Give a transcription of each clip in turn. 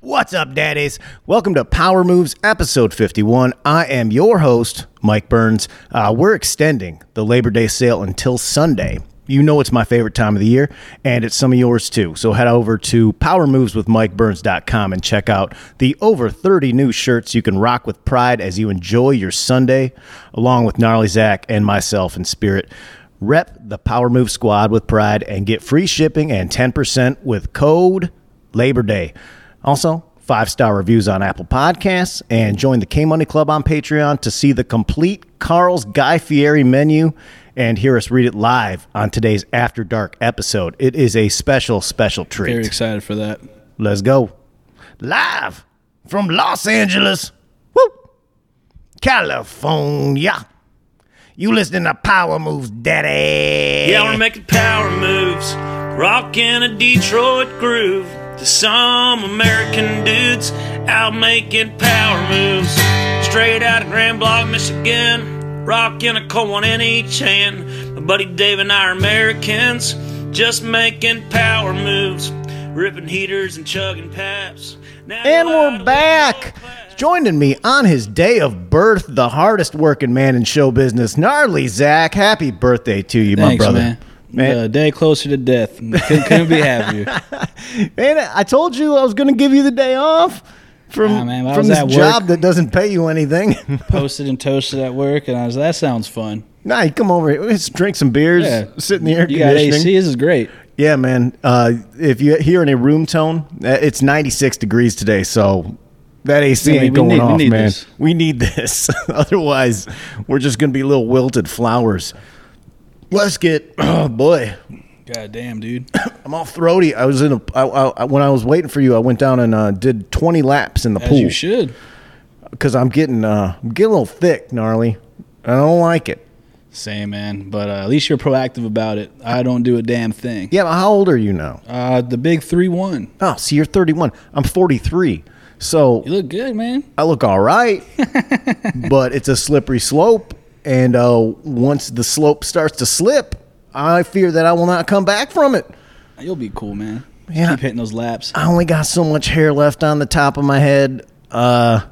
What's up, daddies? Welcome to Power Moves episode 51. I am your host, Mike Burns. Uh, we're extending the Labor Day sale until Sunday. You know it's my favorite time of the year, and it's some of yours too. So head over to powermoveswithmikeburns.com and check out the over 30 new shirts you can rock with pride as you enjoy your Sunday, along with Gnarly Zach and myself in spirit. Rep the Power Move Squad with pride and get free shipping and 10% with code Labor Day. Also, five star reviews on Apple Podcasts and join the K Money Club on Patreon to see the complete Carl's Guy Fieri menu and hear us read it live on today's After Dark episode. It is a special, special treat. Very excited for that. Let's go. Live from Los Angeles, woo, California. You listening to Power Moves, Daddy? Yeah, we're making power moves, rocking a Detroit groove to some American dudes out making power moves. Straight out of Grand Blanc, Michigan, rocking a cold one in each hand. My buddy Dave and I are Americans, just making power moves, ripping heaters and chugging paps. Now And we're back. Joining me on his day of birth, the hardest working man in show business, gnarly Zach. Happy birthday to you, Thanks, my brother. man. Man. A day closer to death. Couldn't, couldn't be happier. Man, I told you I was going to give you the day off from Nah, man, from this work. job that doesn't pay you anything. Posted and toasted at work, and I was that sounds fun. nah, you come over here, let's drink some beers, Yeah. sit in the air You got conditioning. AC. This is great. Yeah, man. Uh, if you hear any room tone, uh, it's 96 degrees today, so that AC Yeah, ain't going need- off, need man. this. We need this. Otherwise, we're just going to be little wilted flowers. Let's get, oh boy, God damn, dude. I'm all throaty. I was in a, I, I, when I was waiting for you, I went down and uh, did 20 laps in the As pool you should. because I'm getting, uh, I'm getting a little thick, gnarly. I don't like it. Same, man. But uh, at least you're proactive about it. I don't do a damn thing. Yeah, but how old are you now? Uh, the big three one. Oh, see, you're 31. I'm 43. So You look good, man. I look all right, but it's a slippery slope. And uh, once the slope starts to slip, I fear that I will not come back from it. You'll be cool, man. Yeah. Keep hitting those laps. I only got so much hair left on the top of my head. Uh,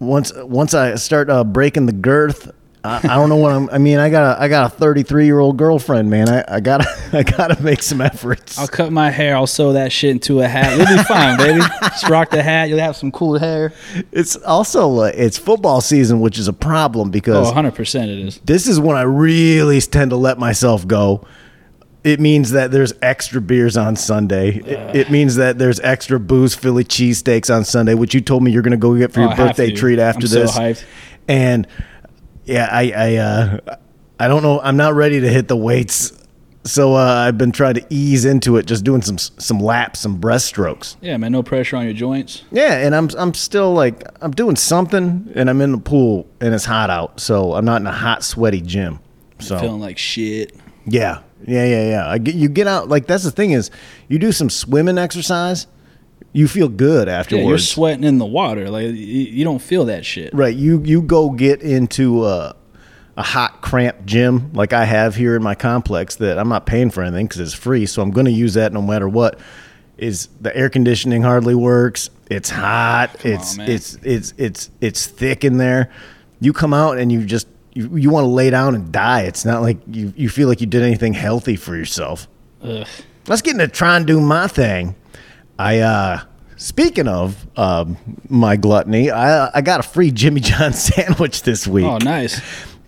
once once I start uh, breaking the girth, I, I don't know what I'm. I mean, I got a, I got a 33 year old girlfriend, man. I, I gotta I gotta make some efforts. I'll cut my hair. I'll sew that shit into a hat. You'll be fine, baby. Just rock the hat. You'll have some cool hair. It's also uh, it's football season, which is a problem because Oh, 100% it is. this is when I really tend to let myself go. It means that there's extra beers on Sunday. It, it means that there's extra booze, Philly cheesesteaks on Sunday, which you told me you're going to go get for Oh, your birthday treat after I'm so this. hyped. And yeah, I I uh, I don't know. I'm not ready to hit the weights, so uh, I've been trying to ease into it, just doing some some laps, some breaststrokes. Yeah, man. No pressure on your joints. Yeah, and I'm I'm still like I'm doing something, and I'm in the pool, and it's hot out, so I'm not in a hot, sweaty gym. So Feeling like shit. yeah, yeah, yeah, yeah. I get, you get out like that's the thing is you do some swimming exercise, you feel good Yeah, afterwards. you're sweating in the water. Like you, you don't feel that shit. right. You you go get into a, a hot cramped gym like I have here in my complex that I'm not paying for anything because it's free, so I'm going to use that no matter what. Is the air conditioning hardly works? It's hot. it's on, it's it's it's it's thick in there. You come out and you just you, you want to lay down and die. It's not like you you feel like you did anything healthy for yourself. Ugh. let's get into try and do my thing. I uh speaking of um my gluttony, I I got a free Jimmy John sandwich this week Oh, nice.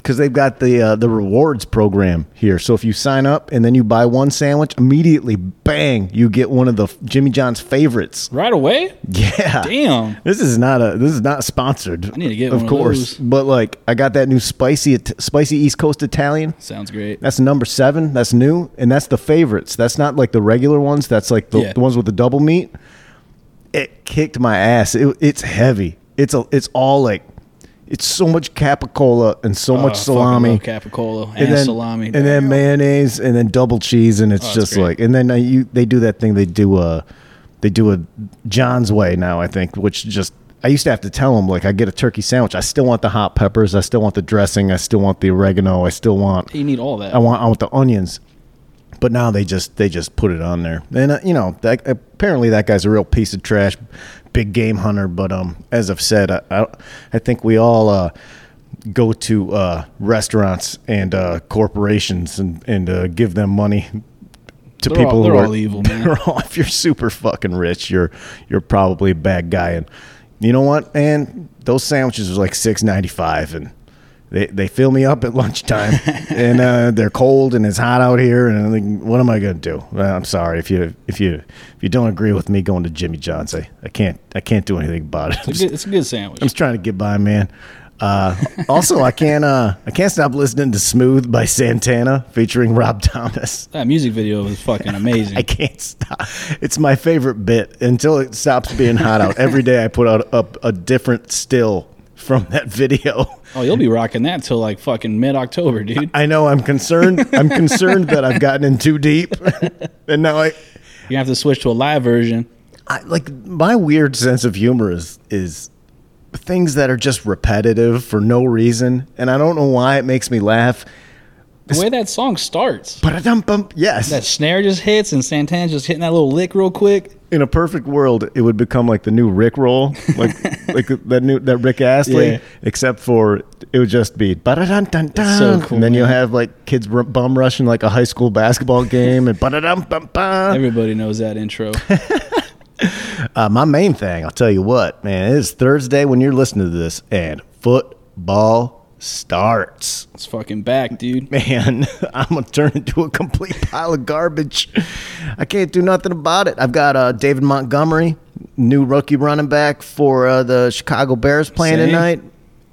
Because they've got the uh, the rewards program here. So if you sign up and then you buy one sandwich, immediately, bang, you get one of the Jimmy John's favorites. Right away. Yeah, Damn. This is not a this is not sponsored. I need to get of one of course, those. but like I got that new spicy spicy East Coast Italian. Sounds great. That's number seven. That's new, and that's the favorites. That's not like the regular ones. That's like the, Yeah. the ones with the double meat. It kicked my ass. It, it's heavy. It's a. It's all like, it's so much capicola and so Oh, much salami, love capicola and, then salami. and then mayonnaise, and then double cheese, and it's Oh, that's just great. like. And then uh, you they do that thing. They do a, they do a John's way now. I think, which just. I used to have to tell them like I get a turkey sandwich. I still want the hot peppers. I still want the dressing. I still want the oregano. I still want you need all that. I want I want the onions. But now they just they just put it on there, and uh, you know that apparently that guy's a real piece of trash. Big game hunter, but um, as I've said, I I, I think we all uh, go to uh, restaurants and uh, corporations and and uh, give them money to They're people they're who are all evil, man. all- if you're super fucking rich, you're you're probably a bad guy. And you know what, man? Those sandwiches are like six ninety five, and they they fill me up at lunchtime, and uh, they're cold and it's hot out here. And I'm like, what am I gonna do? Well, I'm sorry if you if you if you don't agree with me going to Jimmy John's, I, I can't I can't do anything about it. It's a good, it's a good sandwich. I'm just trying to get by, man. Uh, also, I can't uh, I can't stop listening to "Smooth" by Santana featuring Rob Thomas. That music video was fucking amazing. I can't stop. It's my favorite bit until it stops being hot out. Every day I put out a different still from that video. oh, you'll be rocking that till like fucking mid October, dude. I know I'm concerned. I'm concerned that I've gotten in too deep, and now I, You have to switch to a live version. I like my weird sense of humor is is things that are just repetitive for no reason, and I don't know why it makes me laugh. The way that song starts, Yes, that snare just hits and Santana just hitting that little lick real quick. in a perfect world, it would become like the new Rick roll, like like that new that Rick Astley, Yeah. except for it would just be ba-da-dun dun dun, so cool, and then you'll have like kids bum rushing like a high school basketball game, and ba-da-dum bum bum. Everybody knows that intro. Uh, my main thing, I'll tell you what, man, it is Thursday when you're listening to this, and football starts. It's fucking back, dude. Man, I'm gonna turn into a complete pile of garbage. I can't do nothing about it. I've got uh, David Montgomery, new rookie running back for uh, the Chicago Bears playing Same. tonight.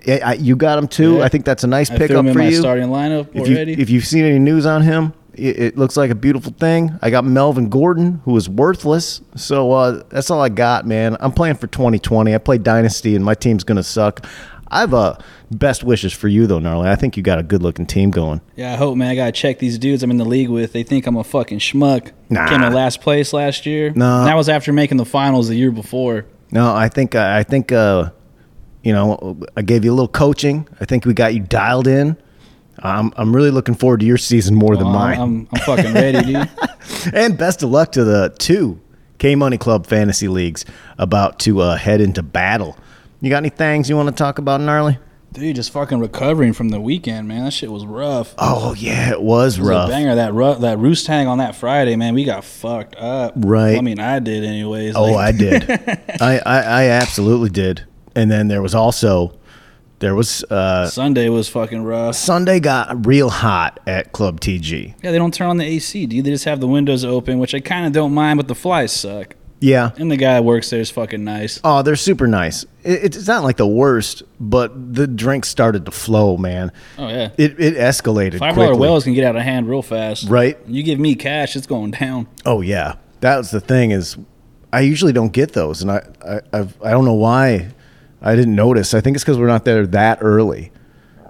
Yeah, I, you got him too. Yeah. I think that's a nice I pickup in for you. starting lineup if You, if you've seen any news on him, it, it looks like a beautiful thing. I got Melvin Gordon, who is worthless. So uh, that's all I got, man. I'm playing for 2020. I play Dynasty, and my team's gonna suck. I have uh, best wishes for you though, Gnarly. I think you got a good looking team going. yeah, I hope, man. I gotta check these dudes I'm in the league with. They think I'm a fucking schmuck. Nah. Came in last place last year. No. And that was after making the finals the year before. No, I think I think uh, you know I gave you a little coaching. I think we got you dialed in. I'm I'm really looking forward to your season more than mine. I'm, I'm fucking ready, dude. and best of luck to the two K Money Club fantasy leagues about to uh, head into battle. You got any things you want to talk about, gnarly? Dude, just fucking recovering from the weekend, man. That shit was rough. Oh yeah, it was It was rough. banger. That ru- that roost hang on that Friday, man. We got fucked up. Right. I mean, I did anyways. Oh, I did. I, I I absolutely did. And then there was also there was uh, Sunday was fucking rough. Sunday got real hot at Club TG. Yeah, they don't turn on the AC, dude. They just have the windows open, which I kind of don't mind, but the flies suck. Yeah, And the guy that works there is fucking nice. Oh, they're super nice. It, it's not like the worst, but the drinks started to flow, man. Oh yeah, It it escalated five dollar whales can get out of hand real fast. Right. You give me cash, it's going down. Oh yeah, that was the thing. Is I usually don't get those, and I I I've, I don't know why I didn't notice. I think it's because we're not there that early.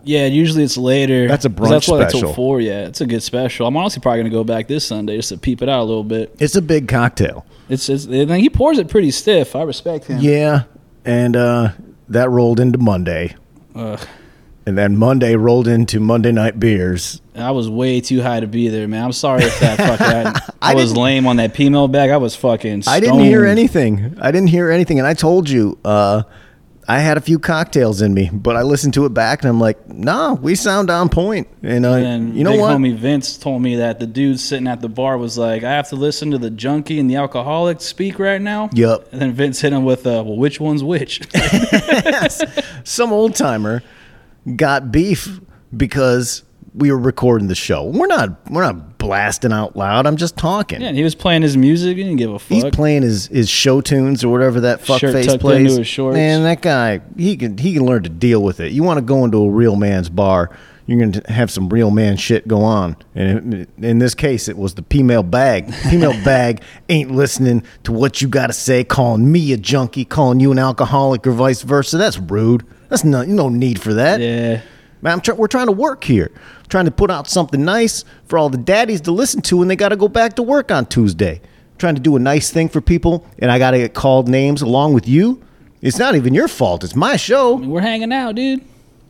Yeah, usually it's later. That's a brunch That's what I special. told four. Yeah, it's a good special. I'm honestly probably gonna go back this Sunday just to peep it out a little bit. It's a big cocktail. It's, it's and he pours it pretty stiff. I respect him. Yeah, and uh, that rolled into Monday, Ugh. and then Monday rolled into Monday night beers. I was way too high to be there, man. I'm sorry if that fucking I, I I was lame on that P-mill bag. I was fucking. I didn't hear anything. I didn't hear anything, and I told you. Uh, I had a few cocktails in me, but I listened to it back, and I'm like, "Nah, we sound on point." And uh, And you know big what? homie Vince told me that the dude sitting at the bar was like, "I have to listen to the junkie and the alcoholic speak right now." Yep. And then Vince hit him with, uh, "Well, which one's which?" Some old timer got beef because we were recording the show. We're not. We're not blasting out loud. I'm just talking. yeah, and he was playing his music. He didn't give a fuck. He's playing his, his show tunes or whatever that fuck Shirt face tucked plays. into his shorts. Man, that guy he can he can learn to deal with it. You want to go into a real man's bar, you're going to have some real man shit go on. And in this case, it was the female bag. Female bag ain't listening to what you got to say, calling me a junkie, calling you an alcoholic, or vice versa. That's rude. That's no no need for that. yeah. Man, try- we're trying to work here. Trying to put out something nice for all the daddies to listen to when they got to go back to work on Tuesday. trying to do a nice thing for people, and I got to get called names along with you. It's not even your fault. It's my show. We're hanging out, dude.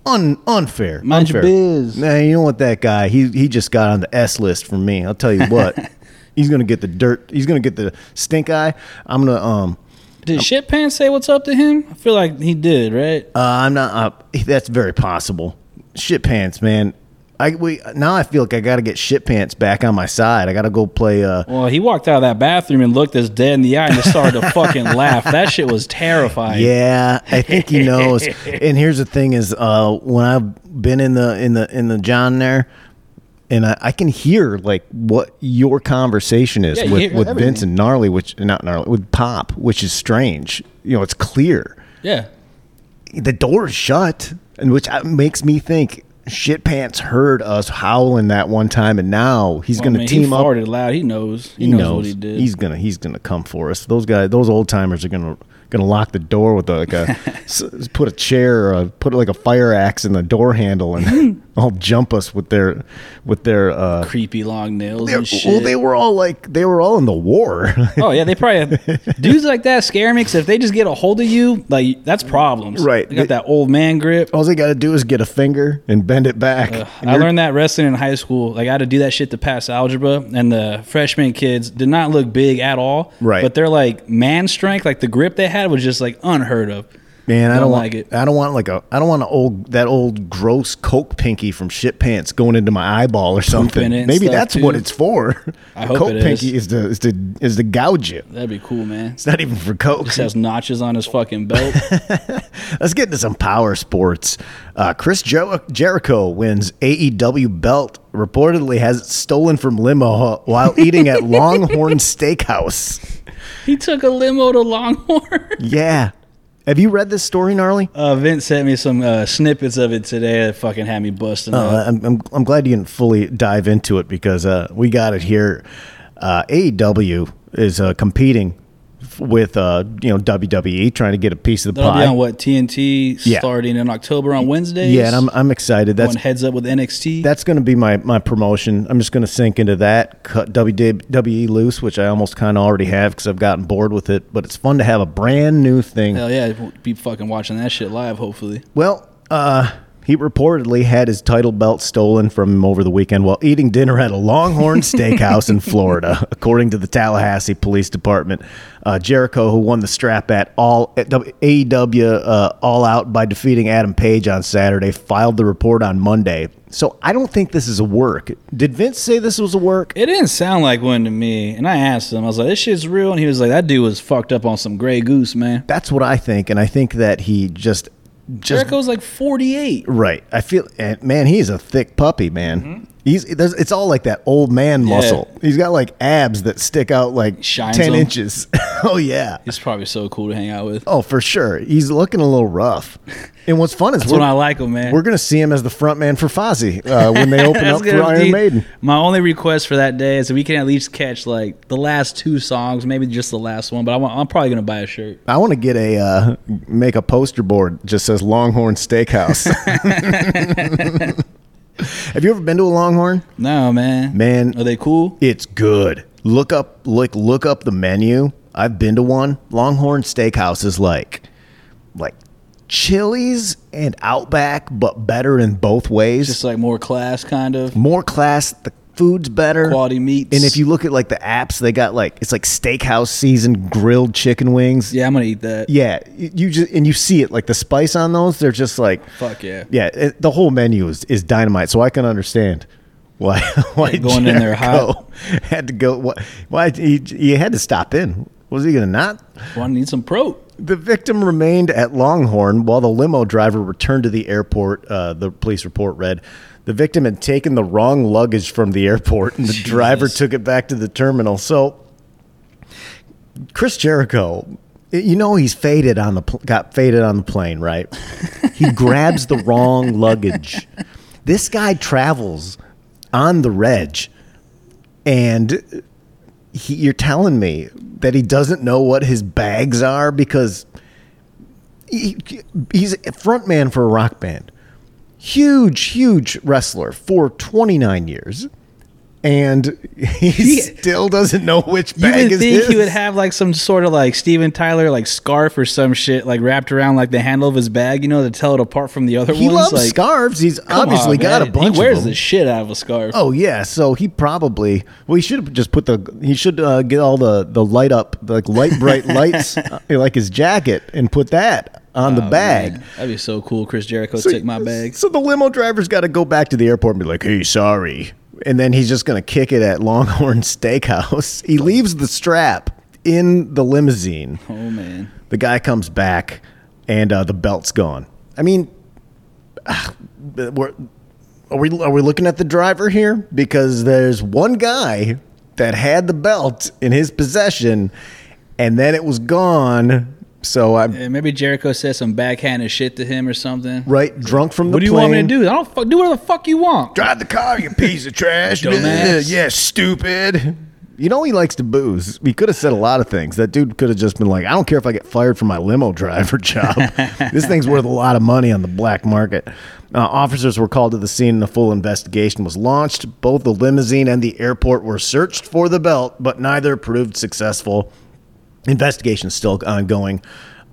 Un- unfair. Mind your unfair. biz. Man, you know what? That guy, he he just got on the S list for me. I'll tell you what. he's gonna get the dirt. He's gonna get the stink eye. I'm gonna um. Did Shit Pants say what's up to him? I feel like he did, right? Uh, I'm not. Uh, that's very possible. Shit pants, man. I we now I feel like I got to get shit pants back on my side. I got to go play. Uh, Well, he walked out of that bathroom and looked us dead in the eye and just started to fucking laugh. That shit was terrifying. yeah, I think he knows. and here's the thing: is uh, when I've been in the in the in the John there, and I, I can hear like what your conversation is Yeah, with with. Vince and Gnarly, which not Gnarly with Pop, which is strange. You know, it's clear. Yeah. the door is shut, and which uh, makes me think shit pants heard us howling that one time, and now he's Well, going to team he up. farted loud. He knows. He, He knows, knows what he did. he's gonna he's gonna come for us. Those guys, those old timers are gonna gonna lock the door with like a s- put a chair or a, put like a fire axe in the door handle and all jump us with their with their. uh creepy long nails shit. well, they were all like they were all in the war. oh yeah, they probably have, dudes like that scare me because if they just get a hold of you, like that's problems. Right. They got They- that old man grip. all they got to do is get a finger and bend it back. And I learned that wrestling in high school. Like I had to do that shit to pass algebra, and the freshman kids did not look big at all. Right. But they're like man strength, like the grip they had was just like unheard of. Man, I Don't don't, like want, it. I don't want like a. I don't want an old that old gross Coke pinky from shit pants going into my eyeball or something. in it and Maybe that's what it's for. I hope Coke it is. pinky is to is to is to gouge you. That'd be cool, man. It's not even for Coke. Just has notches on his fucking belt. Let's get into some power sports. Uh, Chris Jer- Jericho wins AEW belt. Reportedly has it stolen from limo while eating at Longhorn Steakhouse. he took a limo to Longhorn. Yeah. Have you read this story, gnarly? Uh, Vince sent me some uh, snippets of it today that fucking had me busting up. Uh, I'm, I'm, I'm glad you didn't fully dive into it because uh, we got it here. Uh, AEW is uh, competing with uh, you know WWE, trying to get a piece of the That'll pie. be on what TNT Yeah. starting in October on Wednesdays. yeah, and I'm I'm excited. That's Going heads up with NXT. that's going to be my my promotion. I'm just going to sink into that, cut WWE loose, which I almost kind of already have because I've gotten bored with it. But it's fun to have a brand new thing. Hell yeah, be fucking watching that shit live. Hopefully, Well, uh, he reportedly had his title belt stolen from him over the weekend while eating dinner at a Longhorn Steakhouse in Florida, according to the Tallahassee Police Department. Uh, Jericho, who won the strap at all at AEW uh, All Out by defeating Adam Page on Saturday, filed the report on Monday. So I don't think this is a work. Did Vince say this was a work? it didn't sound like one to me. And I asked him, I was like, "This shit's real," and he was like, "That dude was fucked up on some Grey Goose, man." That's what I think, and I think that he just just Jericho's like 48. Right. I feel, eh, man, he's a thick puppy, man. Mm-hmm. He's there's, it's all like that old man Mm-hmm. Yeah. muscle. He's got like abs that stick out like Shines ten them. inches. oh yeah. He's probably so cool to hang out with. Oh, for sure. He's looking a little rough. And what's fun is when I like him, man. we're gonna see him as the front man for Fozzy uh, when they open up for Iron Maiden. My only request for that day is that we can at least catch like the last two songs, maybe just the last one. But I I'm probably gonna buy a shirt. I want to get a uh, make a poster board just says Longhorn Steakhouse. Have you ever been to a Longhorn? No, man. Man, Are they cool? It's good. Look up look look up the menu. I've been to one. Longhorn Steakhouse is like like Chili's and Outback, but better in both ways. Just like more class, kind of More class. The food's better. quality meats. And if you look at like the apps, they got like it's like steakhouse seasoned grilled chicken wings. yeah, I'm gonna eat that. Yeah, you just and you see it like the spice on those. They're just like Fuck yeah. yeah. It, the whole menu is, is dynamite, so I can understand why why going in there Jericho had to go. Why, why he, he had to stop in? Was he gonna not? Want to need some pro? The victim remained at Longhorn while the limo driver returned to the airport. Uh, the police report read. The victim had taken the wrong luggage from the airport, and the driver took it back to the terminal. So, Chris Jericho, you know he's faded on the pl- got faded on the plane, right? he grabs the wrong luggage. This guy travels on the reg, and he, you're telling me that he doesn't know what his bags are because he, he's a front man for a rock band. Huge, huge wrestler for 29 years. and he, still doesn't know which You bag would is think his. he would have like some sort of like Steven Tyler like scarf or some shit like wrapped around like the handle of his bag, you know, to tell it apart from the other he ones. loves like, scarves. He's obviously on, got a man. bunch. He wears of them. the shit out of a scarf. Oh yeah, so he probably well he should have just put the he should uh, get all the the light up like Lite-Brite lights uh, like his jacket and put that on the Oh, bag. man. That'd be so cool. Chris Jericho So- take my bag. So the limo driver's got to go back to the airport and be like, "Hey, sorry," and then he's just gonna kick it at Longhorn Steakhouse. He leaves the strap in the limousine. Oh man. The guy comes back, and uh, the belt's gone. I mean, ah, we're, are we are we looking at the driver here? Because there's one guy that had the belt in his possession, and then it was gone. So I'm Yeah, maybe Jericho said some backhanded shit to him or something. right drunk from the What do you plane. want me to do? I don't fuck, do whatever the fuck you want. Drive the car, you piece of trash. Dumbass. yeah, stupid. You know he likes to booze. He could have said a lot of things. That dude could have just been like, I don't care if I get fired from my limo driver job. this thing's worth a lot of money on the black market. Uh, officers were called to the scene and a full investigation was launched. Both the limousine and the airport were searched for the belt, but neither proved successful. Investigation is still ongoing.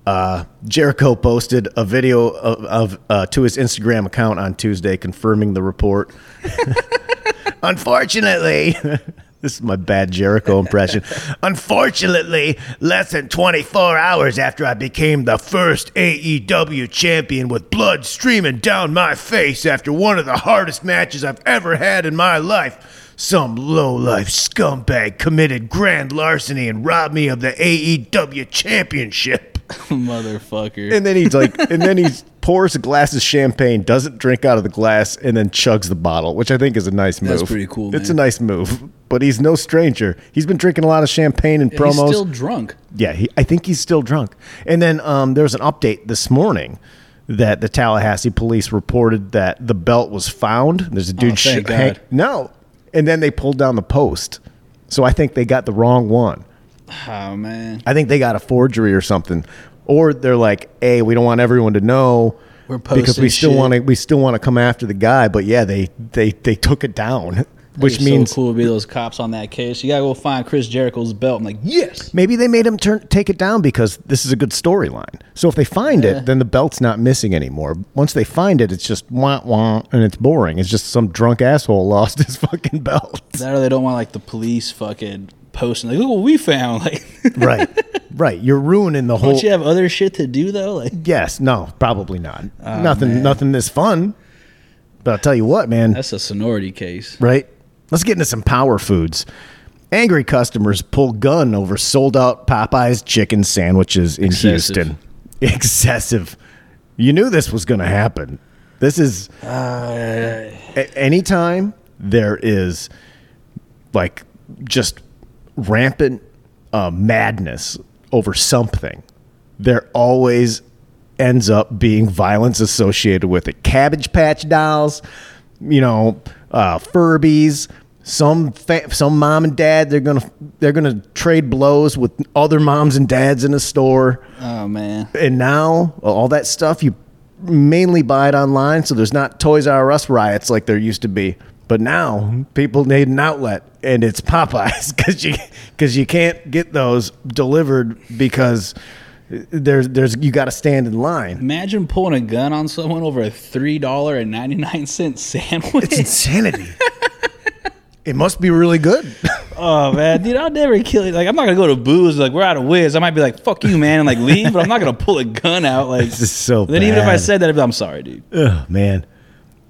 Uh, Jericho posted a video of, of uh, to his Instagram account on Tuesday confirming the report. Unfortunately, this is my bad Jericho impression. Unfortunately, less than 24 hours after I became the first AEW champion with blood streaming down my face after one of the hardest matches I've ever had in my life, some low-life scumbag committed grand larceny and robbed me of the AEW championship. Motherfucker. And then he's like, and then he pours a glass of champagne, doesn't drink out of the glass, and then chugs the bottle, which I think is a nice move. That's pretty cool, It's a nice move, but he's no stranger. He's been drinking a lot of champagne and He's promos. He's still drunk. yeah, he, I think he's still drunk. And then um, there was an update this morning that the Tallahassee police reported that the belt was found. There's a dude. Oh, thank sh- hang- no, and then they pulled down the post. So I think they got the wrong one. Oh man. I think they got a forgery or something, or they're like, "Hey, we don't want everyone to know We're because we still want to we still want to come after the guy." But yeah, they they they took it down, which means so cool to be those cops on that case. You gotta go find Chris Jericho's belt. I'm like, yes. maybe they made him turn take it down because this is a good storyline. So if they find it, then the belt's not missing anymore. Once they find it, it's just wah wah, and it's boring. It's just some drunk asshole lost his fucking belt. That or they don't want like the police fucking posting like, look what we found. Like, right, right. You're ruining the whole. don't you have other shit to do though? Like, Yes, no, probably not. Oh, nothing, nothing this fun. But I'll tell you what, man. that's a sonority case. right? Let's get into some power foods. Angry customers pull gun over sold out Popeyes chicken sandwiches in Excessive. Houston. Excessive. You knew this was going to happen. This is Uh, a- anytime there is like just rampant uh, madness over something, there always ends up being violence associated with it. Cabbage Patch Dolls, you know, uh, Furbies. Some fa- some mom and dad they're gonna they're gonna trade blows with other moms and dads in a store Oh man. and now all that stuff you mainly buy it online so there's not toys r us riots like there used to be but now people need an outlet and it's popeyes because you because you can't get those delivered because there's there's you got to stand in line Imagine pulling a gun on someone over a three dollar and ninety nine cent sandwich. it's insanity it must be really good oh man, dude, I'll never kill you. Like, I'm not gonna go to Boo's. Like, we're out of whiz. I might be like, "Fuck you, man," and like leave. But I'm not gonna pull a gun out. Like, This is so Then even if I said that, I'd be, I'm sorry, dude. Ugh, man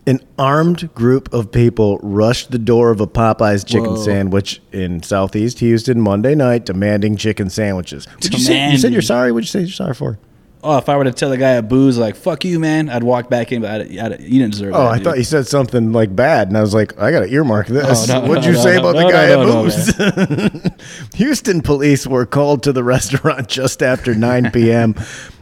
an armed group of people rushed the door of a Popeyes chicken Whoa. sandwich in Southeast Houston Monday night, demanding chicken sandwiches. Did you say you said you're sorry? What'd you say you're sorry for? Oh, if I were to tell the guy at Boo's like "fuck you, man," I'd walk back in. But I'd, I'd, you didn't deserve. It. Oh, that, I dude. thought you said something like bad, and I was like, I got to earmark this. Oh, no, What'd no, you no, say about the guy at Boo's? Houston police were called to the restaurant just after 9 p.m.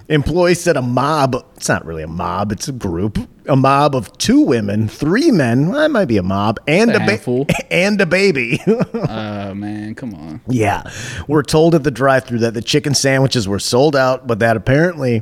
Employees said a mob it's not really a mob, it's a group. A mob of two women, three men, well, that might be a mob, and a, a ba- and a baby. Oh man, come on. Yeah. We're told at the drive through that the chicken sandwiches were sold out, but that apparently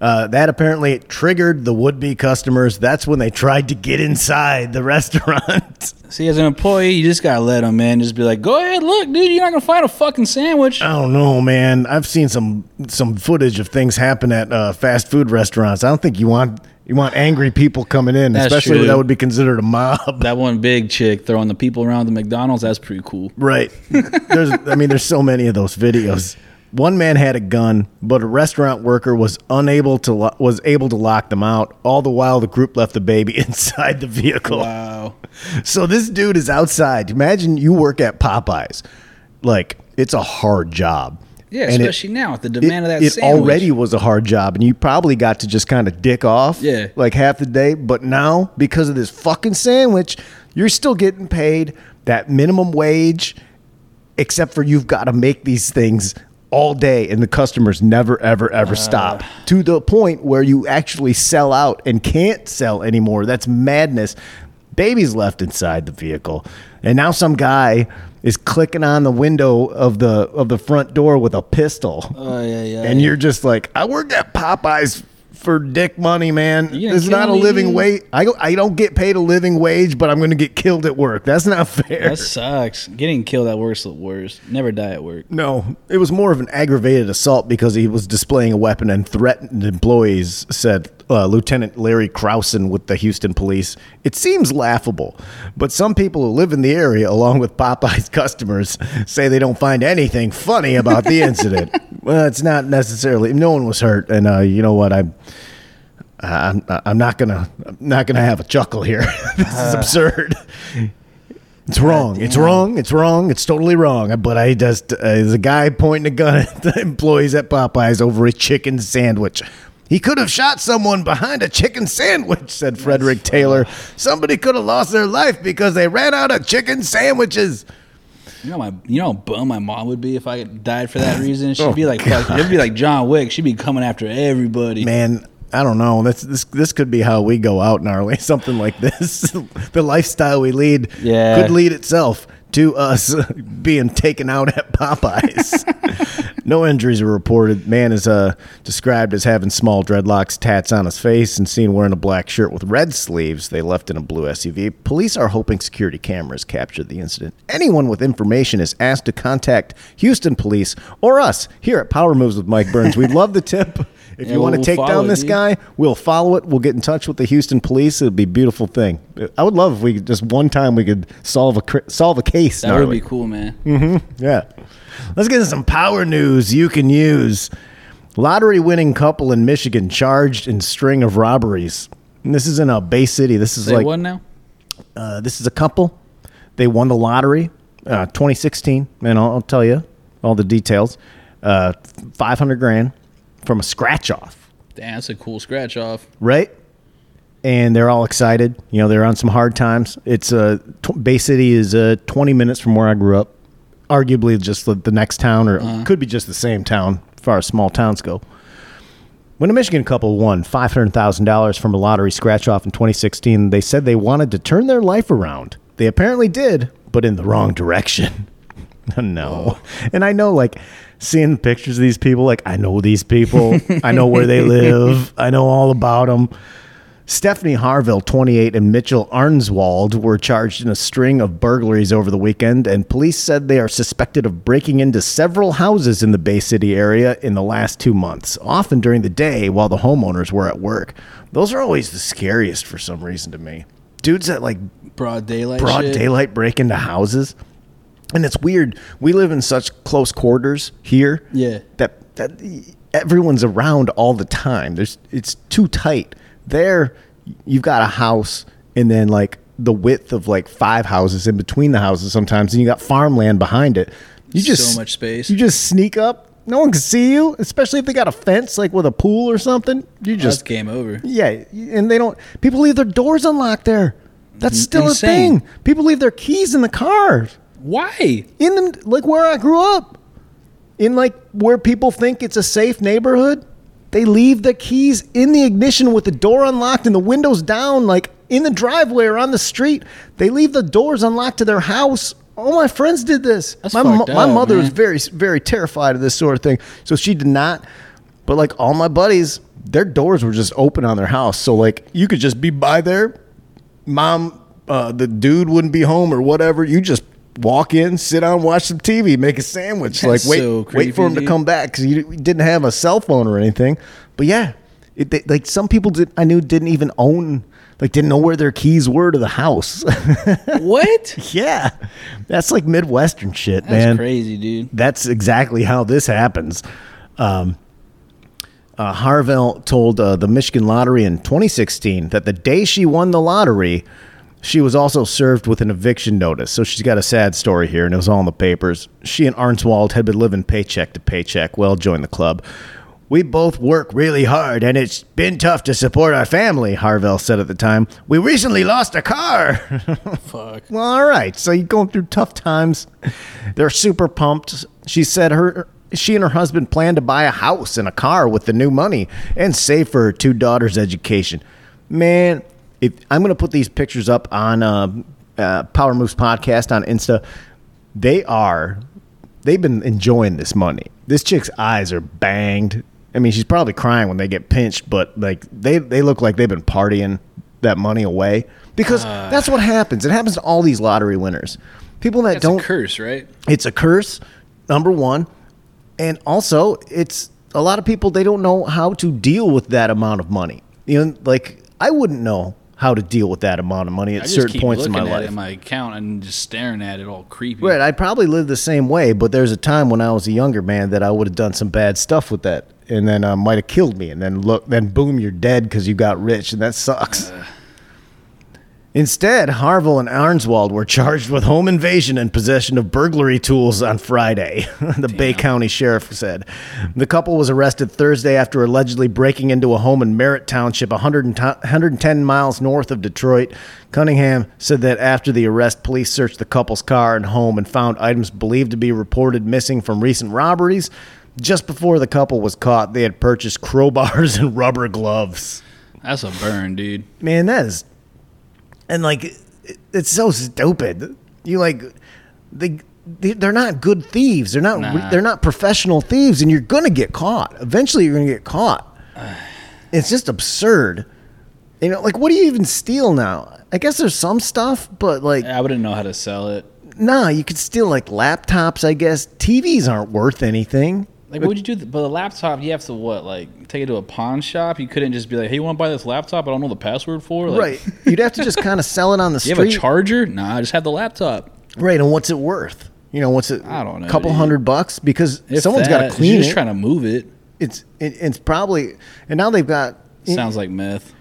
uh, that apparently triggered the would be customers. That's when they tried to get inside the restaurant. See, as an employee, you just gotta let them in. Just be like, go ahead, look, dude, you're not gonna find a fucking sandwich. I don't know, man. I've seen some some footage of things happen at uh, fast food restaurants. I don't think you want you want angry people coming in, That's especially true. that would be considered a mob. That one big chick throwing the people around the McDonald's, that's pretty cool. Right. There's I mean there's so many of those videos. One man had a gun, but a restaurant worker was unable to lo- was able to lock them out. All the while the group left the baby inside the vehicle. Wow. So this dude is outside. Imagine you work at Popeyes. Like it's a hard job. Yeah, And it- especially now with the demand it, of that it sandwich. already was a hard job, and you probably got to just kind of dick off, Yeah. like half the day. But now, because of this fucking sandwich, you're still getting paid that minimum wage, except for you've got to make these things all day, and the customers never, ever, ever uh. stop to the point where you actually sell out and can't sell anymore. That's madness. Baby's left inside the vehicle, and now some guy is clicking on the window of the of the front door with a pistol Oh yeah, yeah. and you're just like, I work at Popeyes for dick money, man. It's not a living wage. I go, I don't get paid a living wage, but I'm going to get killed at work. That's not fair. that sucks. Getting killed at work's the worst. Never die at work. no, it was more of an aggravated assault because he was displaying a weapon and threatened employees, said uh, Lieutenant Larry Crowson with the Houston police. It seems laughable, but some people who live in the area, along with Popeye's customers, say they don't find anything funny about the incident. well, it's not necessarily. No one was hurt, and uh, you know what? I'm. Uh, I'm, uh, I'm not gonna I'm not gonna have a chuckle here. this is uh, absurd. It's wrong. It's wrong. It's wrong. It's totally wrong. But I just uh, there's a guy pointing a gun at the employees at Popeyes over a chicken sandwich. He could have shot someone behind a chicken sandwich," said Frederick Taylor. "Somebody could have lost their life because they ran out of chicken sandwiches." You know my, you know how bum my mom would be if I died for that reason. Oh, She'd Oh, be like, it'd be like John Wick. She'd be coming after everybody. Man, I don't know. This this this could be how we go out gnarly. Something like this. the lifestyle we lead Yeah. could lead itself to us being taken out at Popeyes. no injuries were reported. Man is uh, described as having small dreadlocks, tats on his face, and seen wearing a black shirt with red sleeves. They left in a blue SUV. Police are hoping security cameras captured the incident. Anyone with information is asked to contact Houston Police or us here at Power Moves with Mike Burns. We'd love the tip. If you want to we'll take down this guy, we'll follow it. We'll get in touch with the Houston police. It'd be a beautiful thing. I would love if we could just one time we could solve a solve a case. that would be cool, man. Mm-hmm. Yeah. Let's get into some power news you can use. Lottery winning couple in Michigan charged in string of robberies. And this is in a Bay City. This is Say like what now? uh, this is a couple. They won the lottery, uh, 2016, and I'll, I'll tell you all the details. Uh, 500 grand from a scratch off. Damn, that's a cool scratch off. right? And they're all excited. You know, they're on some hard times. It's uh, t- Bay City is uh, 20 minutes from where I grew up. Arguably, just the, the next town, or could be just the same town, as far as small towns go. When a Michigan couple won $500,000 from a lottery scratch off in 2016, they said they wanted to turn their life around. They apparently did, but in the wrong direction. no. And I know, like, seeing pictures of these people, like, I know these people. I know where they live. I know all about them. Stephanie Harville, 28, and Mitchell Arnswald were charged in a string of burglaries over the weekend, and police said they are suspected of breaking into several houses in the Bay City area in the last two months, often during the day while the homeowners were at work. Those are always the scariest for some reason to me. Dudes that like Broad daylight. broad shit. daylight break into houses. And it's weird. We live in such close quarters here. Yeah. That that everyone's around all the time. There's it's too tight. There you've got a house and then like the width of like five houses in between the houses sometimes and you got farmland behind it. You just So much space. You just sneak up. No one can see you, especially if they got a fence like with a pool or something. You That's just game over. yeah, and they don't. People leave their doors unlocked there. That's still Insane. a thing. People leave their keys in the car. Why? In them, like where I grew up, in like where people think it's a safe neighborhood. They leave the keys in the ignition with the door unlocked and the windows down, like in the driveway or on the street. They leave the doors unlocked to their house. All my friends did this. That's my mo- my up, mother was very very terrified of this sort of thing, so she did not. But like all my buddies, their doors were just open on their house, so like you could just be by there. Mom, uh, the dude wouldn't be home or whatever. You just walk in, sit down, watch some TV, make a sandwich. That's like wait, so wait for him to come back because you didn't have a cell phone or anything. But yeah, it, they, like some people did, I knew didn't even own, like didn't know where their keys were to the house. What? yeah, that's like Midwestern shit, That's man. crazy, dude. That's exactly how this happens. Um, uh, Harville told uh, the Michigan Lottery in 2016 that the day she won the lottery, she was also served with an eviction notice. So she's got a sad story here, and it was all in the papers. She and Arnswald had been living paycheck to paycheck. Well, join the club. We both work really hard, and it's been tough to support our family, Harville said at the time. We recently lost a car. Fuck. Well, all right. So you're going through tough times. They're super pumped. She said her she and her husband plan to buy a house and a car with the new money and save for her two daughters' education. Man, if I'm going to put these pictures up on uh, uh, Power Moves podcast on Insta, they are they've been enjoying this money. This chick's eyes are banged. I mean, she's probably crying when they get pinched, but like they they look like they've been partying that money away because that's what happens. It happens to all these lottery winners. People that don't a curse, right? it's a curse number one and also it's a lot of people they don't know how to deal with that amount of money you know like i wouldn't know how to deal with that amount of money at certain points in my life in my account and just staring at it all creepy. right i probably lived the same way but there's a time when i was a younger man that i would have done some bad stuff with that and then uh, might have killed me and then look then boom you're dead because you got rich and that sucks Instead, Harville and Arnswald were charged with home invasion and possession of burglary tools on Friday, the Bay County Sheriff said. The couple was arrested Thursday after allegedly breaking into a home in Merritt Township, 110 miles north of Detroit. Cunningham said that after the arrest, police searched the couple's car and home and found items believed to be reported missing from recent robberies. Just before the couple was caught, they had purchased crowbars and rubber gloves. That's a burn, dude. Man, that is and like it- it's so stupid. You like they they- they're not good thieves. They're not Nah. they're not professional thieves, and you're gonna get caught. Eventually, you're gonna get caught. It's just absurd. You know, like what do you even steal now? I guess there's some stuff, but like I wouldn't know how to sell it. nah, you could steal like laptops. I guess TVs aren't worth anything. Like, what would you do? th- But a laptop, you have to what? Like, take it to a pawn shop. You couldn't just be like, "Hey, you want to buy this laptop? I don't know the password for." Like, right? You'd have to just kind of sell it on the street. You have a charger? Nah, I just have the laptop. right? And what's it worth? You know, what's it? I don't know, A couple dude. hundred bucks because If someone's got to clean You're it. trying to move it. it's it, it's probably and now they've got Sounds like meth.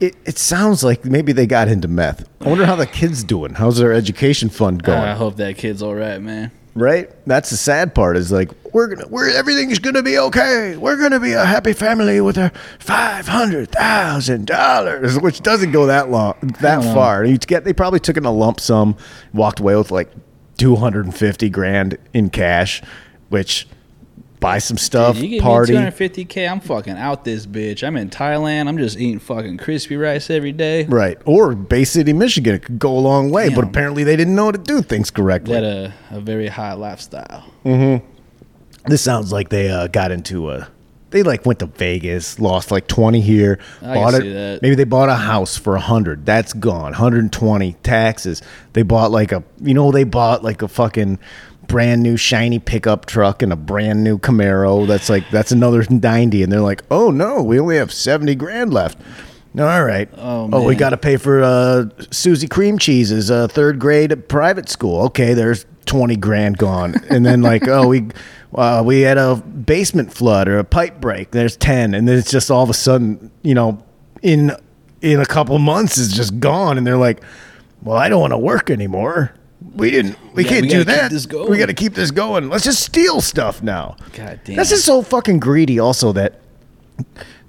it, it sounds like maybe they got into meth i wonder how the kids doing how's their education fund going I hope that kid's all right, man. right that's the sad part is like we're gonna we're everything's gonna be okay we're gonna be a happy family with our five hundred thousand dollars which doesn't go that long that far you get they probably took in a lump sum walked away with like 250 grand in cash which buy some stuff You give party me 250k, I'm fucking out this bitch. I'm in Thailand. I'm just eating fucking crispy rice every day. Right. Or Bay City, Michigan. It could go a long way, but apparently they didn't know how to do things correctly. That a, a very high lifestyle. Mm-hmm. This sounds like they uh, got into a. They like went to Vegas, lost like twenty here, I bought can it. see that. Maybe they bought a house for a hundred. That's gone. Hundred and twenty taxes. They bought like a. You know, they bought like a fucking brand new shiny pickup truck and a brand new Camaro. That's like that's another ninety, and they're like, oh no, we only have seventy grand left. All right. Oh, we man. got to pay for uh, Susie Cream Cheese's uh, third grade private school. Okay, there's twenty grand gone, and then like, oh, we uh, we had a basement flood or a pipe break. There's ten, and then it's just all of a sudden, you know, in in a couple months, is just gone, and they're like, well, I don't want to work anymore. We didn't. We Yeah, can't we do that. We got to keep this going. Let's just steal stuff now. God damn. That's just so fucking greedy. Also, that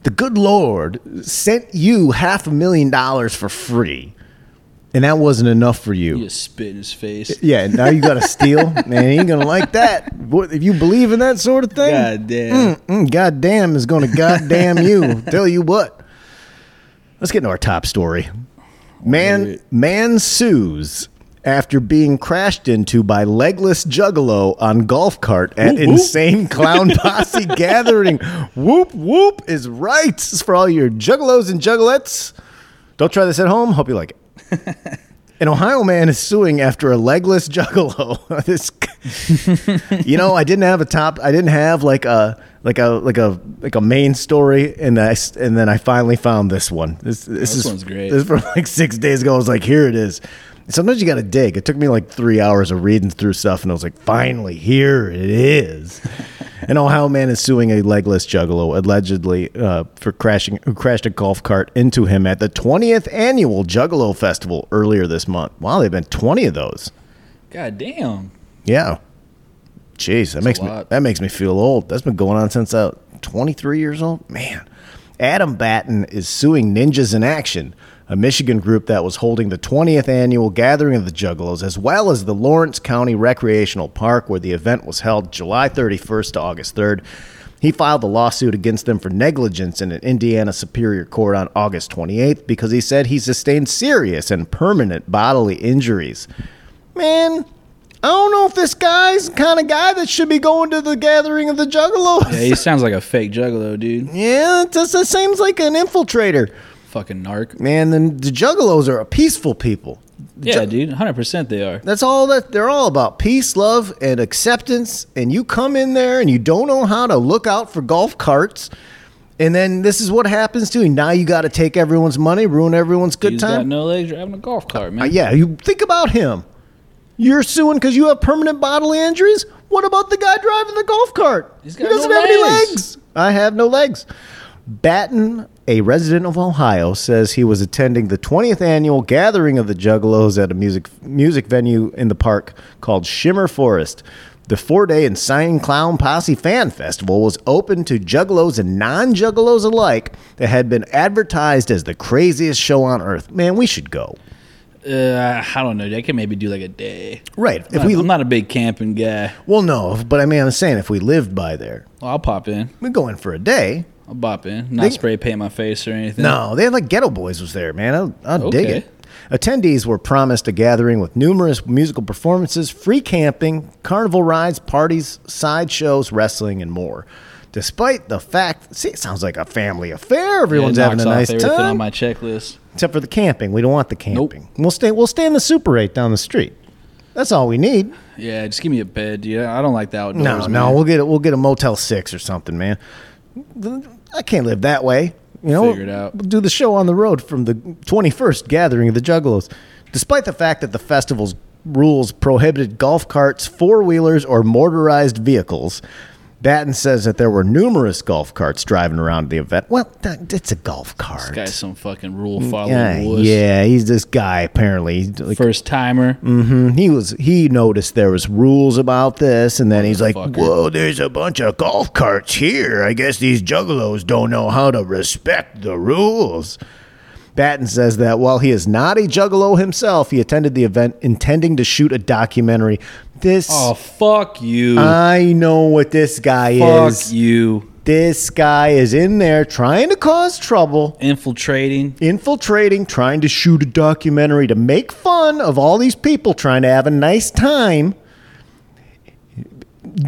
the good Lord sent you half a million dollars for free. And that wasn't enough for You you. just spit in his face. Yeah, now you got to steal. Man, he ain't gonna like that. If you believe in that sort of thing, God damn. Mm, goddamn is going to goddamn you. Tell you what. Let's get into our top story. Man, man sues after being crashed into by legless juggalo on golf cart at Whoop, whoop. insane clown posse gathering. Whoop whoop is right. For all your juggalos and juggalettes. Don't try this at home. Hope you like it. An Ohio man is suing after a legless juggalo. this, you know, I didn't have a top. I didn't have like a like a like a like a main story, and I and then I finally found this one. This this, this is one's great. This is from like six days ago. I was like, here it is. Sometimes you got to dig. It took me like three hours of reading through stuff, and I was like, finally, here it is. An Ohio man is suing a legless juggalo allegedly uh, for crashing who crashed a golf cart into him at the 20th annual Juggalo Festival earlier this month. Wow, they've been 20 of those. God damn. Yeah. Jeez, that makes me that makes me feel old. That's been going on since I was 23 years old. Man. Adam Batten is suing Ninjas in Action, a Michigan group that was holding the 20th annual gathering of the Juggalos, as well as the Lawrence County Recreational Park, where the event was held July 31st to August 3rd. He filed a lawsuit against them for negligence in an Indiana Superior Court on August 28th because he said he sustained serious and permanent bodily injuries. Man, I don't know if this guy's the kind of guy that should be going to the gathering of the Juggalos. Yeah, he sounds like a fake juggalo, dude. Yeah, it just it seems like an infiltrator. Fucking narc. Man, then the Juggalos are a peaceful people. Yeah, dude. 100% they are. That's all that they're all about peace, love, and acceptance. And you come in there and you don't know how to look out for golf carts. And then this is what happens to you. Now you got to take everyone's money, ruin everyone's good Dude's got time. no legs You're having a golf cart, man. Uh, yeah, you think about him. You're suing because you have permanent bodily injuries. What about the guy driving the golf cart? He's he got doesn't no have any legs. legs. I have no legs. Batten, a resident of Ohio, says he was attending the 20th annual gathering of the Juggalos at a music music venue in the park called Shimmer Forest. The four-day Insane Clown Posse Fan Festival was open to juggalos and non-juggalos alike that had been advertised as the craziest show on earth. Man, we should go. Uh, I don't know. I can maybe do like a day. Right. I'm If not, we I'm not a big camping guy. Well, no, but I mean, I'm saying if we lived by there, Well, I'll pop in. we go in for a day. I'll bop in. Not They- spray paint my face or anything. No, they had like Geto Boys was there, man. I'll, I'll dig Okay. it. Attendees were promised a gathering with numerous musical performances, free camping, carnival rides, parties, sideshows, wrestling, and more. Despite the fact, see, it sounds like a family affair. Yeah, Everyone's having a nice everything time, on my checklist. except for the camping. We don't want the camping. Nope. We'll stay. We'll stay in the Super Eight down the street. That's all we need. Yeah, just give me a bed, Yeah, I don't like the outdoors. No, man. no, we'll get it. We'll get a Motel Six or something, man. I can't live that way. You know, Figure it out. We'll do the show on the road from the 21st gathering of the Juggalos. Despite the fact that the festival's rules prohibited golf carts, four wheelers, or motorized vehicles, Batten says that there were numerous golf carts driving around the event. Well, that, it's a golf cart. This guy's some fucking rule following yeah, wuss. yeah, he's this guy apparently. Like, First timer. Mm-hmm. He was he noticed there was rules about this, and then he's like, "Whoa, there's a bunch of golf carts here. I guess these juggalos don't know how to respect the rules." Batten says that while he is not a juggalo himself, he attended the event intending to shoot a documentary. This Oh fuck you. I know what this guy fuck is. Fuck you. This guy is in there trying to cause trouble Infiltrating. infiltrating, trying to shoot a documentary to make fun of all these people trying to have a nice time,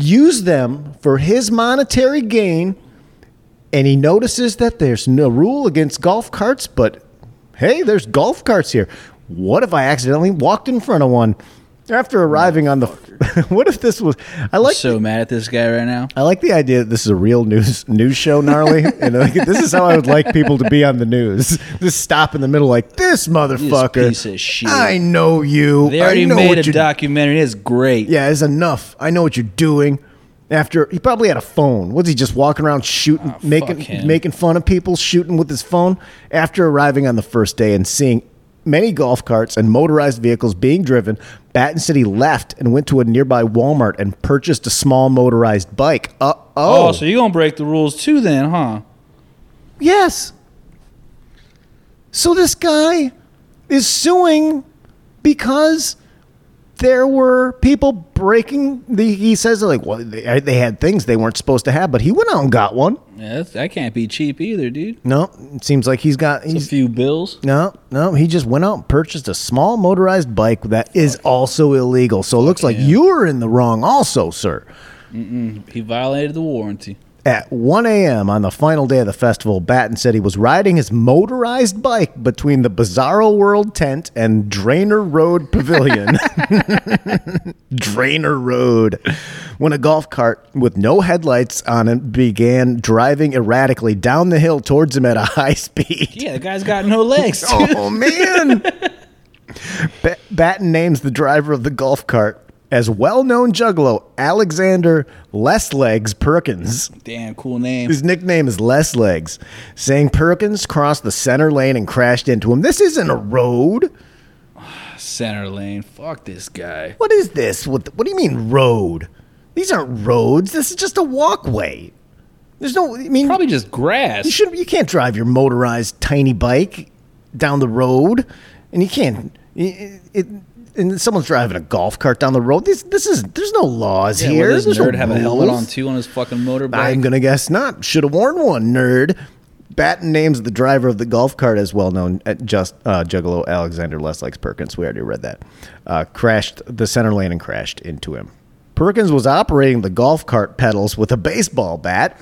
use them for his monetary gain, and he notices that there's no rule against golf carts, but hey, there's golf carts here. What if I accidentally walked in front of one after arriving on the? what if this was? I like so mad at this guy right now. I like the idea that this is a real news news show, gnarly, and like, this is how I would like people to be on the news. Just stop in the middle, like this motherfucker. piece of shit. I know you. They already made a documentary. It's great. Yeah, it's enough. I know what you're doing. After he probably had a phone. Was he just walking around shooting, fuck making making fun of people, shooting with his phone? After arriving on the first day and seeing many golf carts and motorized vehicles being driven, Batten said he left and went to a nearby Walmart and purchased a small motorized bike. Uh Oh, oh, so you're gonna break the rules too, then, huh? Yes. So this guy is suing because there were people breaking the. He says like, well, they, they had things they weren't supposed to have, but he went out and got one. Yeah, that's, that can't be cheap either, dude. No, it seems like he's got. A He's, few bills. no, no, he just went out and purchased a small motorized bike that is also illegal. So it looks like yeah. you were in the wrong, also, sir. He violated the warranty. At 1 a.m. on the final day of the festival, Batten said he was riding his motorized bike between the Bizarro World tent and Drainer Road Pavilion. Drainer Road. When a golf cart with no headlights on it began driving erratically down the hill towards him at a high speed. Yeah, the guy's got no legs. Oh, man. Batten names the driver of the golf cart as well known juggalo Alexander Less Legs Perkins. Damn, cool name. His nickname is Less Legs, saying Perkins crossed the center lane and crashed into him. This isn't a road. Center lane. Fuck this guy. What is this? What, what do you mean road? These aren't roads. This is just a walkway. There's no. I mean, Probably just grass. you should. You can't drive your motorized tiny bike down the road, and you can't. It, it, and someone's driving a golf cart down the road. This this is. There's no laws yeah, here. Does There's no nerd have a helmet on too on his fucking motorbike? I'm gonna guess not. Should have worn one, nerd. Batten names the driver of the golf cart as well known at just uh, Juggalo Alexander Leslegs Perkins. We already read that. Uh, crashed the center lane and crashed into him. Perkins was operating the golf cart pedals with a baseball bat.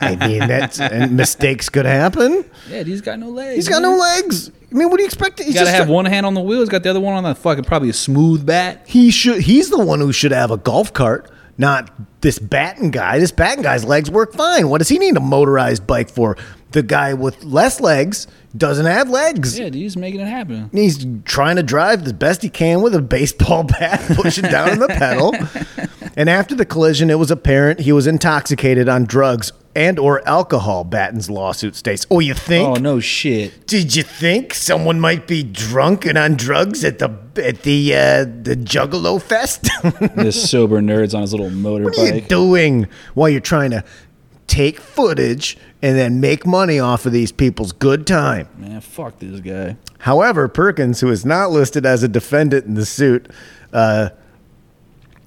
I mean, that's and mistakes could happen. yeah, he's got no legs. He's got no legs. I mean, what do you expect? He's He's got to have a- one hand on the wheel. He's got the other one on the fucking probably a smooth bat. He should. He's the one who should have a golf cart, not this Batten guy. This Batten guy's legs work fine. What does he need a motorized bike for? The guy with less legs doesn't have legs. Yeah, dude, he's making it happen. He's trying to drive the best he can with a baseball bat, pushing down on the pedal. And after the collision, it was apparent he was intoxicated on drugs and or alcohol. Batten's lawsuit states. Oh, you think? Oh no shit. Did you think someone might be drunk and on drugs at the at the uh, the Juggalo Fest? This sober nerd's on his little motorbike. what are you motorbike. doing while you're trying to take footage and then make money off of these people's good time? Man, fuck this guy. However, Perkins, who is not listed as a defendant in the suit, uh,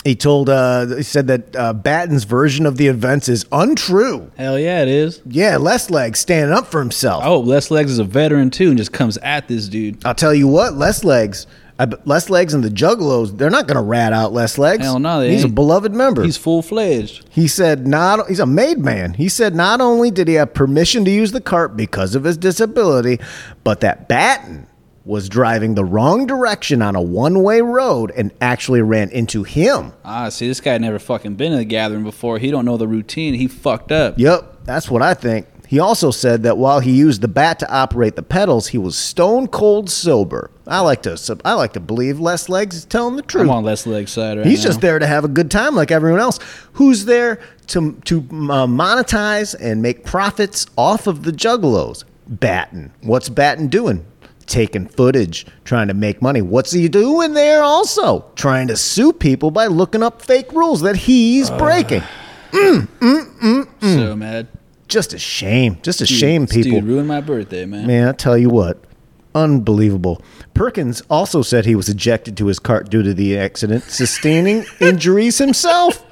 he told uh, he said that uh, Batten's version of the events is untrue. Hell yeah, it is. Yeah, Les Legs standing up for himself. Oh, Les Legs is a veteran too and just comes at this dude. I'll tell you what, Les Legs, I, Les Legs and the Juggalos, they're not going to rat out Les Legs. Hell no, they He's a beloved member. He's full fledged. he said not. He's a made man. He said not only did he have permission to use the cart because of his disability, but that Batten was driving the wrong direction on a one-way road and actually ran into him. Ah, see, this guy never fucking been in the gathering before. He don't know the routine. He fucked up. Yep, that's what I think. He also said that while he used the bat to operate the pedals, he was stone cold sober. I like to I like to believe Les Legs is telling the truth. I'm on Les Legs side right He's now. just there to have a good time like everyone else. Who's there to to uh, monetize and make profits off of the juggalos? Batten. What's Batten doing? Taking footage, trying to make money. What's he doing there also? Trying to sue people by looking up fake rules that he's breaking. Mm, mm, mm, so mad. Just a shame. Just a Dude, shame, people. Dude ruined my birthday, man. Man, I tell you what, unbelievable. Perkins also said he was ejected to his cart due to the accident, sustaining injuries himself.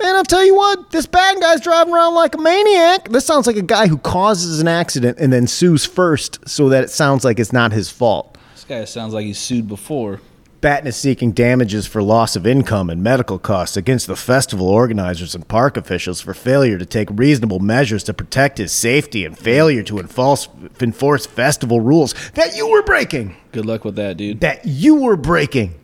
Man, I'll tell you what, this bad guy's driving around like a maniac. This sounds like a guy who causes an accident and then sues first so that it sounds like it's not his fault. This guy sounds like he's sued before. Batten is seeking damages for loss of income and medical costs against the festival organizers and park officials for failure to take reasonable measures to protect his safety and failure to enforce, enforce festival rules that you were breaking. Good luck with that, dude. That you were breaking.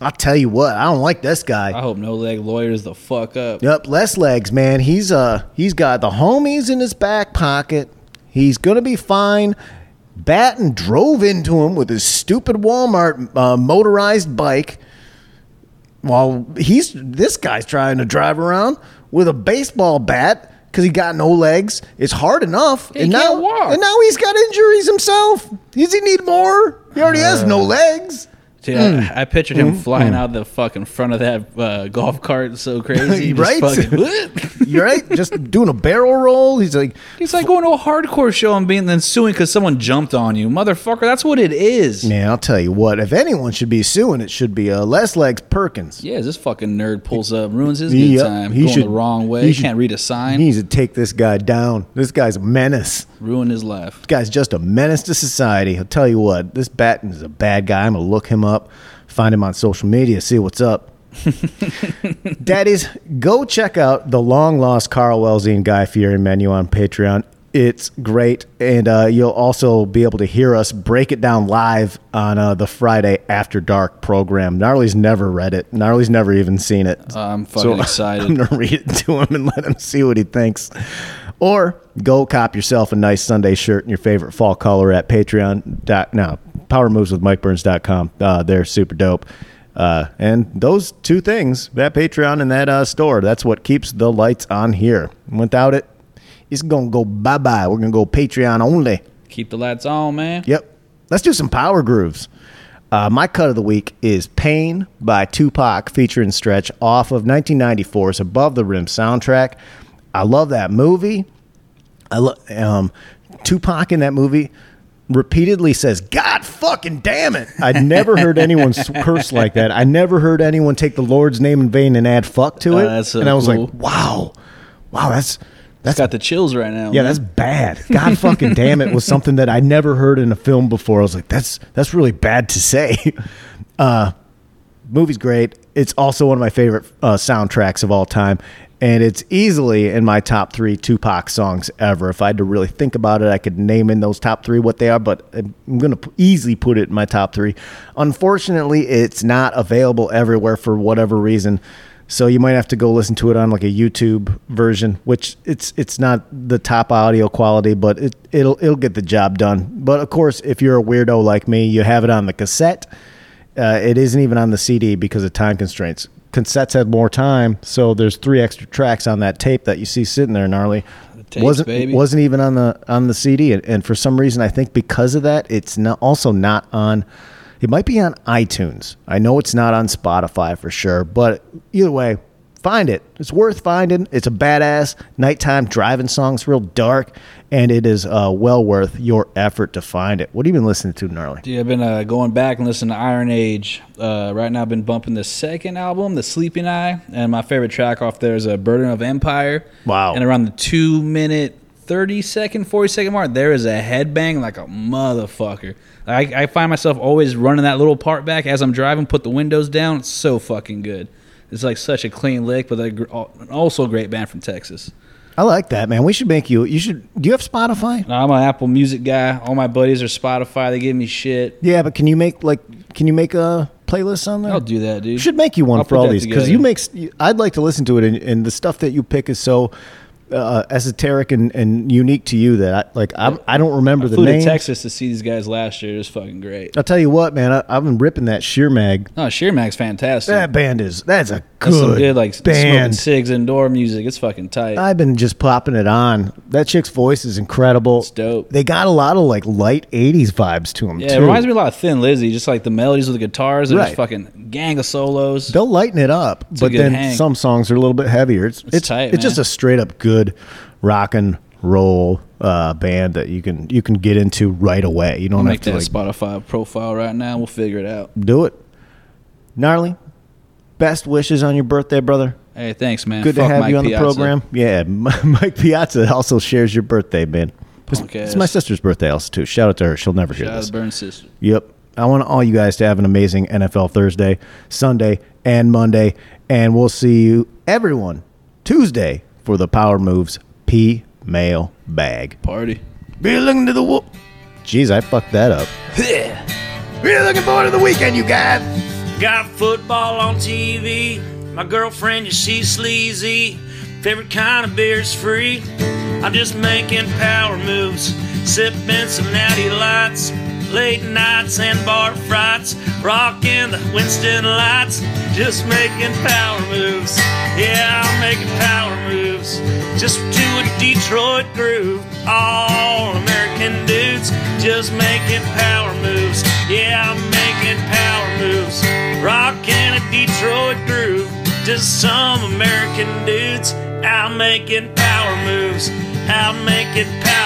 I'll tell you what, I don't like this guy. I hope no leg lawyers the fuck up. Yep, less legs, man. He's uh he's got the homies in his back pocket. He's gonna be fine. Batten drove into him with his stupid Walmart uh, motorized bike. While he's this guy's trying to drive around with a baseball bat because he got no legs. It's hard enough, He and now walk. and now he's got injuries himself. Does he need more? He already has no legs. Dude, I, I pictured him flying out the fucking front of that uh, golf cart so crazy. Right? You're right. Just doing a barrel roll. He's like, He's like going to a hardcore show and being then suing because someone jumped on you, motherfucker. That's what it is. Yeah, man, I'll tell you what. If anyone should be suing, it should be uh, Les Legs Perkins. Yeah, this fucking nerd pulls up, ruins his good time, he going should- the wrong way, he should- can't read a sign, He needs to take this guy down. This guy's a menace. Ruin his life. This guy's just a menace to society. I'll tell you what. This Batten is a bad guy. I'm gonna look him up, find him on social media, see what's up. Daddies, go check out the long lost Carl Welzy and Guy Fieri menu on Patreon. It's great, and uh, you'll also be able to hear us break it down live on uh, the Friday After Dark program. Gnarly's never read it. Gnarly's never even seen it. I'm fucking excited. I'm gonna read it to him and let him see what he thinks. Or go cop yourself a nice Sunday shirt in your favorite fall color at Patreon. Dot, no, PowerMovesWithMikeBurns.com. Uh, they're super dope. Uh, and those two things, that Patreon and that uh, store, that's what keeps the lights on here. Without it, it's gonna go bye bye. We're gonna go Patreon only. Keep the lights on, man. Yep. Let's do some power grooves. Uh, my cut of the week is Pain by Tupac featuring Stretch off of 1994's Above the Rim soundtrack. I love that movie. I love um, Tupac in that movie repeatedly says, God fucking damn it. I'd never heard anyone curse like that. I never heard anyone take the Lord's name in vain and add fuck to Uh, it. that's so and I was cool. like, wow. Wow, that's that's Got the chills right now. yeah, man. that's bad. God fucking damn it was something that I never heard in a film before. I was like, that's that's really bad to say. Uh, movie's great. It's also one of my favorite uh, soundtracks of all time, and it's easily in my top three Tupac songs ever. If I had to really think about it, I could name in those top three what they are, but I'm gonna easily put it in my top three. Unfortunately, it's not available everywhere for whatever reason. So you might have to go listen to it on like a YouTube version, which it's it's not the top audio quality, but it it'll it'll get the job done. But of course, if you're a weirdo like me, you have it on the cassette. Uh, it isn't even on the CD because of time constraints. Cassettes had more time, so there's three extra tracks on that tape that you see sitting there gnarly. tapes, wasn't baby. wasn't even on the on the CD, and, and for some reason, I think because of that, it's not also not on. It might be on iTunes. I know it's not on Spotify for sure, but either way, find it. It's worth finding. It's a badass nighttime driving song. It's real dark, and it is uh, well worth your effort to find it. What have you been listening to, gnarly? Dude, I've been uh, going back and listening to Iron Age. Uh, right now, I've been bumping the second album, The Sleeping Eye, and my favorite track off there is a Burden of Empire. Wow. And around the two minute, thirty second, forty second mark, there is a headbang like a motherfucker. I, I find myself always running that little part back as I'm driving. Put the windows down. It's so fucking good. It's like such a clean lick, but a, also a great band from Texas. I like that, man. We should make you. You should. Do you have Spotify? Now, I'm an Apple Music guy. All my buddies are Spotify. They give me shit. Yeah, but can you make like? Can you make a playlist on there? I'll do that, dude. Should make you one I'll for all these because you make. I'd like to listen to it, and, and the stuff that you pick is so uh, esoteric and, and unique to you that I like. I, I don't remember I the flew names. to Texas to see these guys last year. It was fucking great. I'll tell you what, man. I, I've been ripping that Sheer Mag. No, Sheer Mag's fantastic. That band is that's a That's some good, good like smoking band. cigs indoor music. It's fucking tight. I've been just popping it on. That chick's voice is incredible. It's dope. They got a lot of like light '80s vibes to them. yeah, too. it reminds me a lot of Thin Lizzy. Just like the melodies with the guitars and Right. just fucking gang of solos. They'll lighten it up, a but good then hang. some songs are a little bit heavier. It's it's It's tight, it's just a straight up good rock and roll uh, band that you can you can get into right away. You don't I'll have make to that like Spotify profile right now. We'll figure it out. do it. Gnarly, best wishes on your birthday, brother. Hey, thanks, man. Good to have Mike you on the program. Yeah, Mike Piazza also shares your birthday, man. It's, it's my sister's birthday also too. Shout out to her. She'll never hear Shout out this. to Burn Sister. Yep. I want all you guys to have an amazing NFL Thursday, Sunday, and Monday. And we'll see you, everyone, Tuesday for the Power Moves P Mail Bag. Party. Be looking to the whoop. Jeez, I fucked that up. Yeah, be looking forward to the weekend, you guys. Got football on TV. My girlfriend, yeah, she's sleazy. Favorite kind of beer's free. I'm just making power moves, sipping some natty lights. Late nights and bar frights, rocking the Winston lights. Just making power moves. Yeah, I'm making power moves. Just to a Detroit groove. All American dudes, just making power moves. Yeah, I'm making power moves. moves. Rocking a Detroit groove. Just some American dudes out making power moves. Out making power